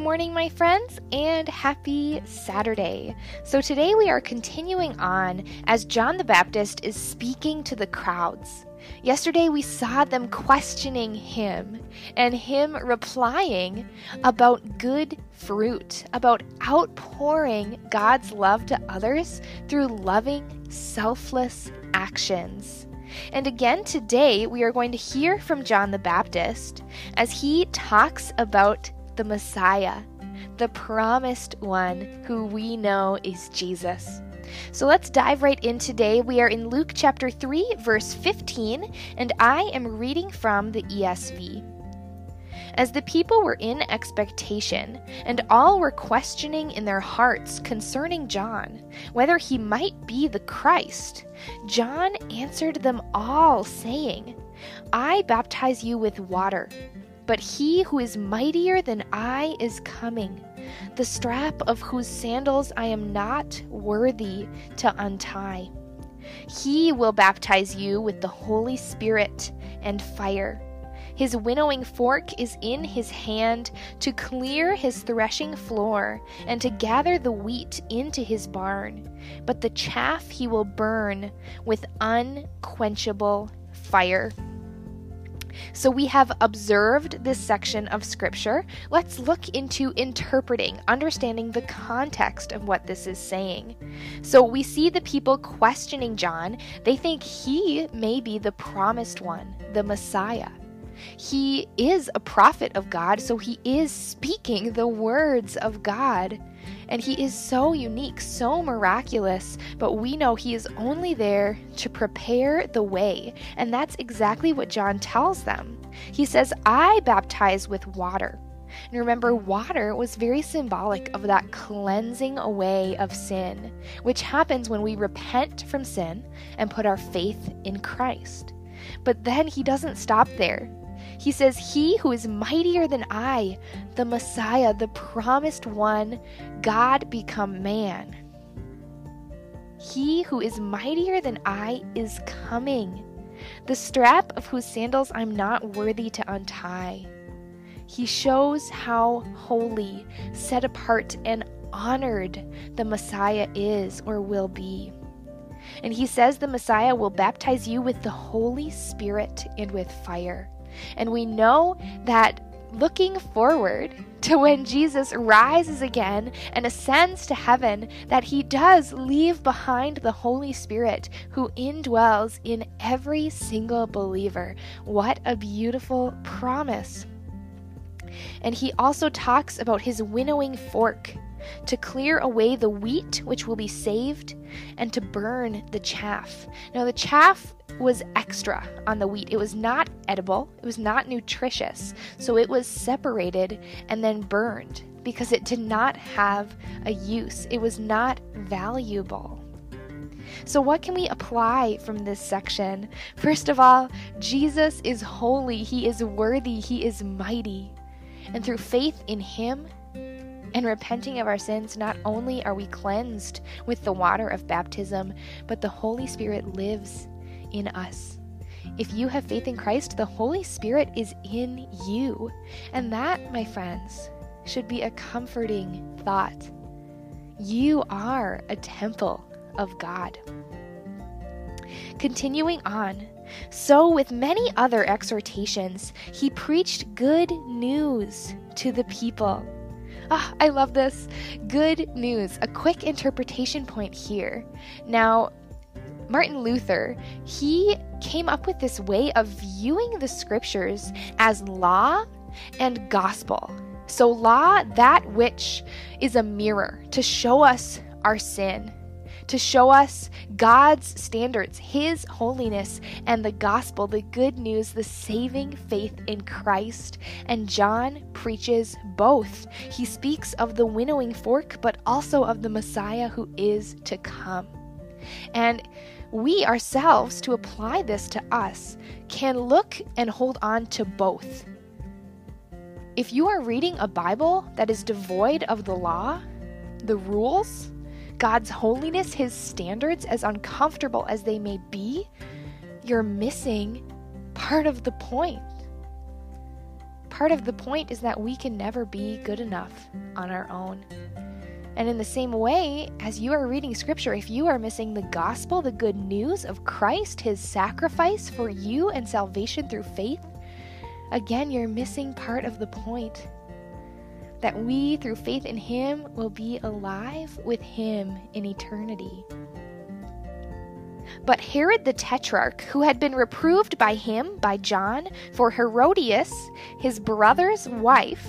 morning, my friends, and happy Saturday. So, today we are continuing on as John the Baptist is speaking to the crowds. Yesterday we saw them questioning him and him replying about good fruit, about outpouring God's love to others through loving, selfless actions. And again today we are going to hear from John the Baptist as he talks about the Messiah, the promised one who we know is Jesus. So let's dive right in today. We are in Luke chapter 3, verse 15, and I am reading from the ESV. As the people were in expectation, and all were questioning in their hearts concerning John, whether he might be the Christ, John answered them all, saying, I baptize you with water but he who is mightier than I is coming, the strap of whose sandals I am not worthy to untie. He will baptize you with the Holy Spirit and fire. His winnowing fork is in his hand to clear his threshing floor and to gather the wheat into his barn, but the chaff he will burn with unquenchable fire. So we have observed this section of scripture. Let's look into interpreting, understanding the context of what this is saying. So we see the people questioning John. They think he may be the promised one, the Messiah. He is a prophet of God, so he is speaking the words of God. And he is so unique, so miraculous, but we know he is only there to prepare the way. And that's exactly what John tells them. He says, I baptize with water. And remember, water was very symbolic of that cleansing away of sin, which happens when we repent from sin and put our faith in Christ. But then he doesn't stop there. He says, He who is mightier than I, the Messiah, the promised one, God become man. He who is mightier than I is coming, the strap of whose sandals I'm not worthy to untie. He shows how holy, set apart, and honored the Messiah is or will be. And he says the Messiah will baptize you with the Holy Spirit and with fire. And we know that looking forward to when Jesus rises again and ascends to heaven, that he does leave behind the Holy Spirit who indwells in every single believer. What a beautiful promise! And he also talks about his winnowing fork to clear away the wheat which will be saved, and to burn the chaff. Now, the chaff was extra on the wheat. It was not edible, it was not nutritious. So it was separated and then burned because it did not have a use, it was not valuable. So, what can we apply from this section? First of all, Jesus is holy, He is worthy, He is mighty. And through faith in Him, and repenting of our sins, not only are we cleansed with the water of baptism, but the Holy Spirit lives in us. If you have faith in Christ, the Holy Spirit is in you. And that, my friends, should be a comforting thought. You are a temple of God. Continuing on, so with many other exhortations, he preached good news to the people. Ah, I love this. Good news. A quick interpretation point here. Now, Martin Luther, he came up with this way of viewing the scriptures as law and gospel. So, law, that which is a mirror to show us our sin, to show us God's standards, His holiness, and the gospel, the good news, the saving faith in Christ. And John preaches both. He speaks of the winnowing fork, but also of the Messiah who is to come. And we ourselves, to apply this to us, can look and hold on to both. If you are reading a Bible that is devoid of the law, the rules, God's holiness, His standards, as uncomfortable as they may be, you're missing part of the point. Part of the point is that we can never be good enough on our own. And in the same way, as you are reading scripture, if you are missing the gospel, the good news of Christ, his sacrifice for you and salvation through faith, again, you're missing part of the point that we, through faith in Him, will be alive with Him in eternity. But Herod the Tetrarch, who had been reproved by him, by John, for Herodias, his brother's wife,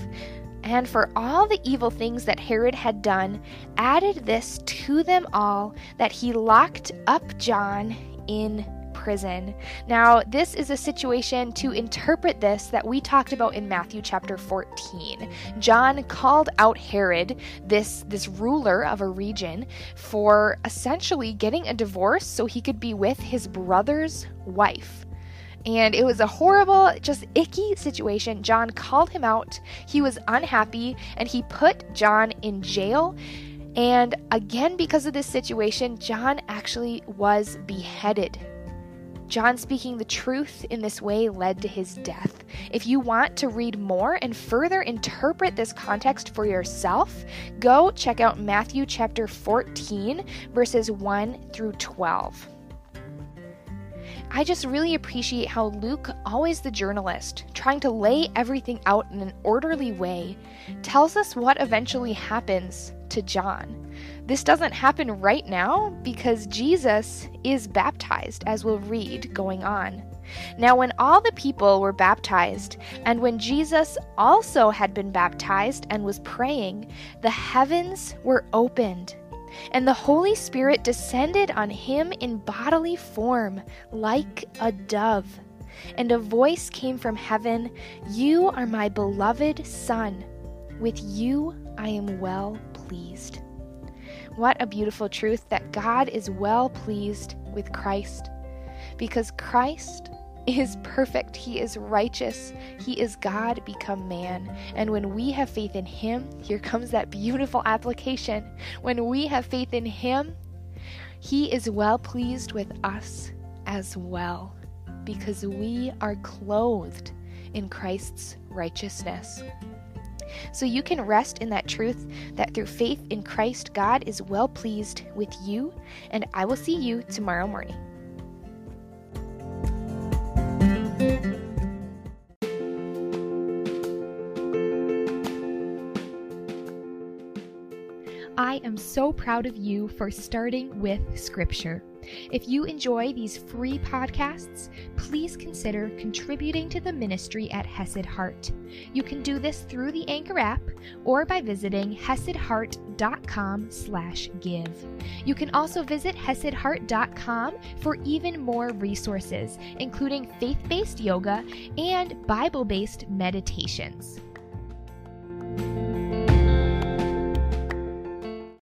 and for all the evil things that Herod had done, added this to them all that he locked up John in prison. Now, this is a situation to interpret this that we talked about in Matthew chapter 14. John called out Herod, this, this ruler of a region, for essentially getting a divorce so he could be with his brother's wife. And it was a horrible, just icky situation. John called him out. He was unhappy and he put John in jail. And again, because of this situation, John actually was beheaded John speaking the truth in this way led to his death. If you want to read more and further interpret this context for yourself, go check out Matthew chapter 14, verses 1 through 12. I just really appreciate how Luke, always the journalist, trying to lay everything out in an orderly way, tells us what eventually happens to John. This doesn't happen right now because Jesus is baptized, as we'll read going on. Now, when all the people were baptized, and when Jesus also had been baptized and was praying, the heavens were opened, and the Holy Spirit descended on him in bodily form, like a dove. And a voice came from heaven You are my beloved Son. With you I am well pleased. What a beautiful truth that God is well pleased with Christ. Because Christ is perfect, He is righteous, He is God become man. And when we have faith in Him, here comes that beautiful application. When we have faith in Him, He is well pleased with us as well, because we are clothed in Christ's righteousness. So you can rest in that truth that through faith in Christ, God is well pleased with you, and I will see you tomorrow morning. I am so proud of you for starting with Scripture. If you enjoy these free podcasts, please consider contributing to the ministry at Hesed Heart. You can do this through the Anchor app or by visiting hesedheart.com slash give. You can also visit hesedheart.com for even more resources, including faith-based yoga and Bible-based meditations.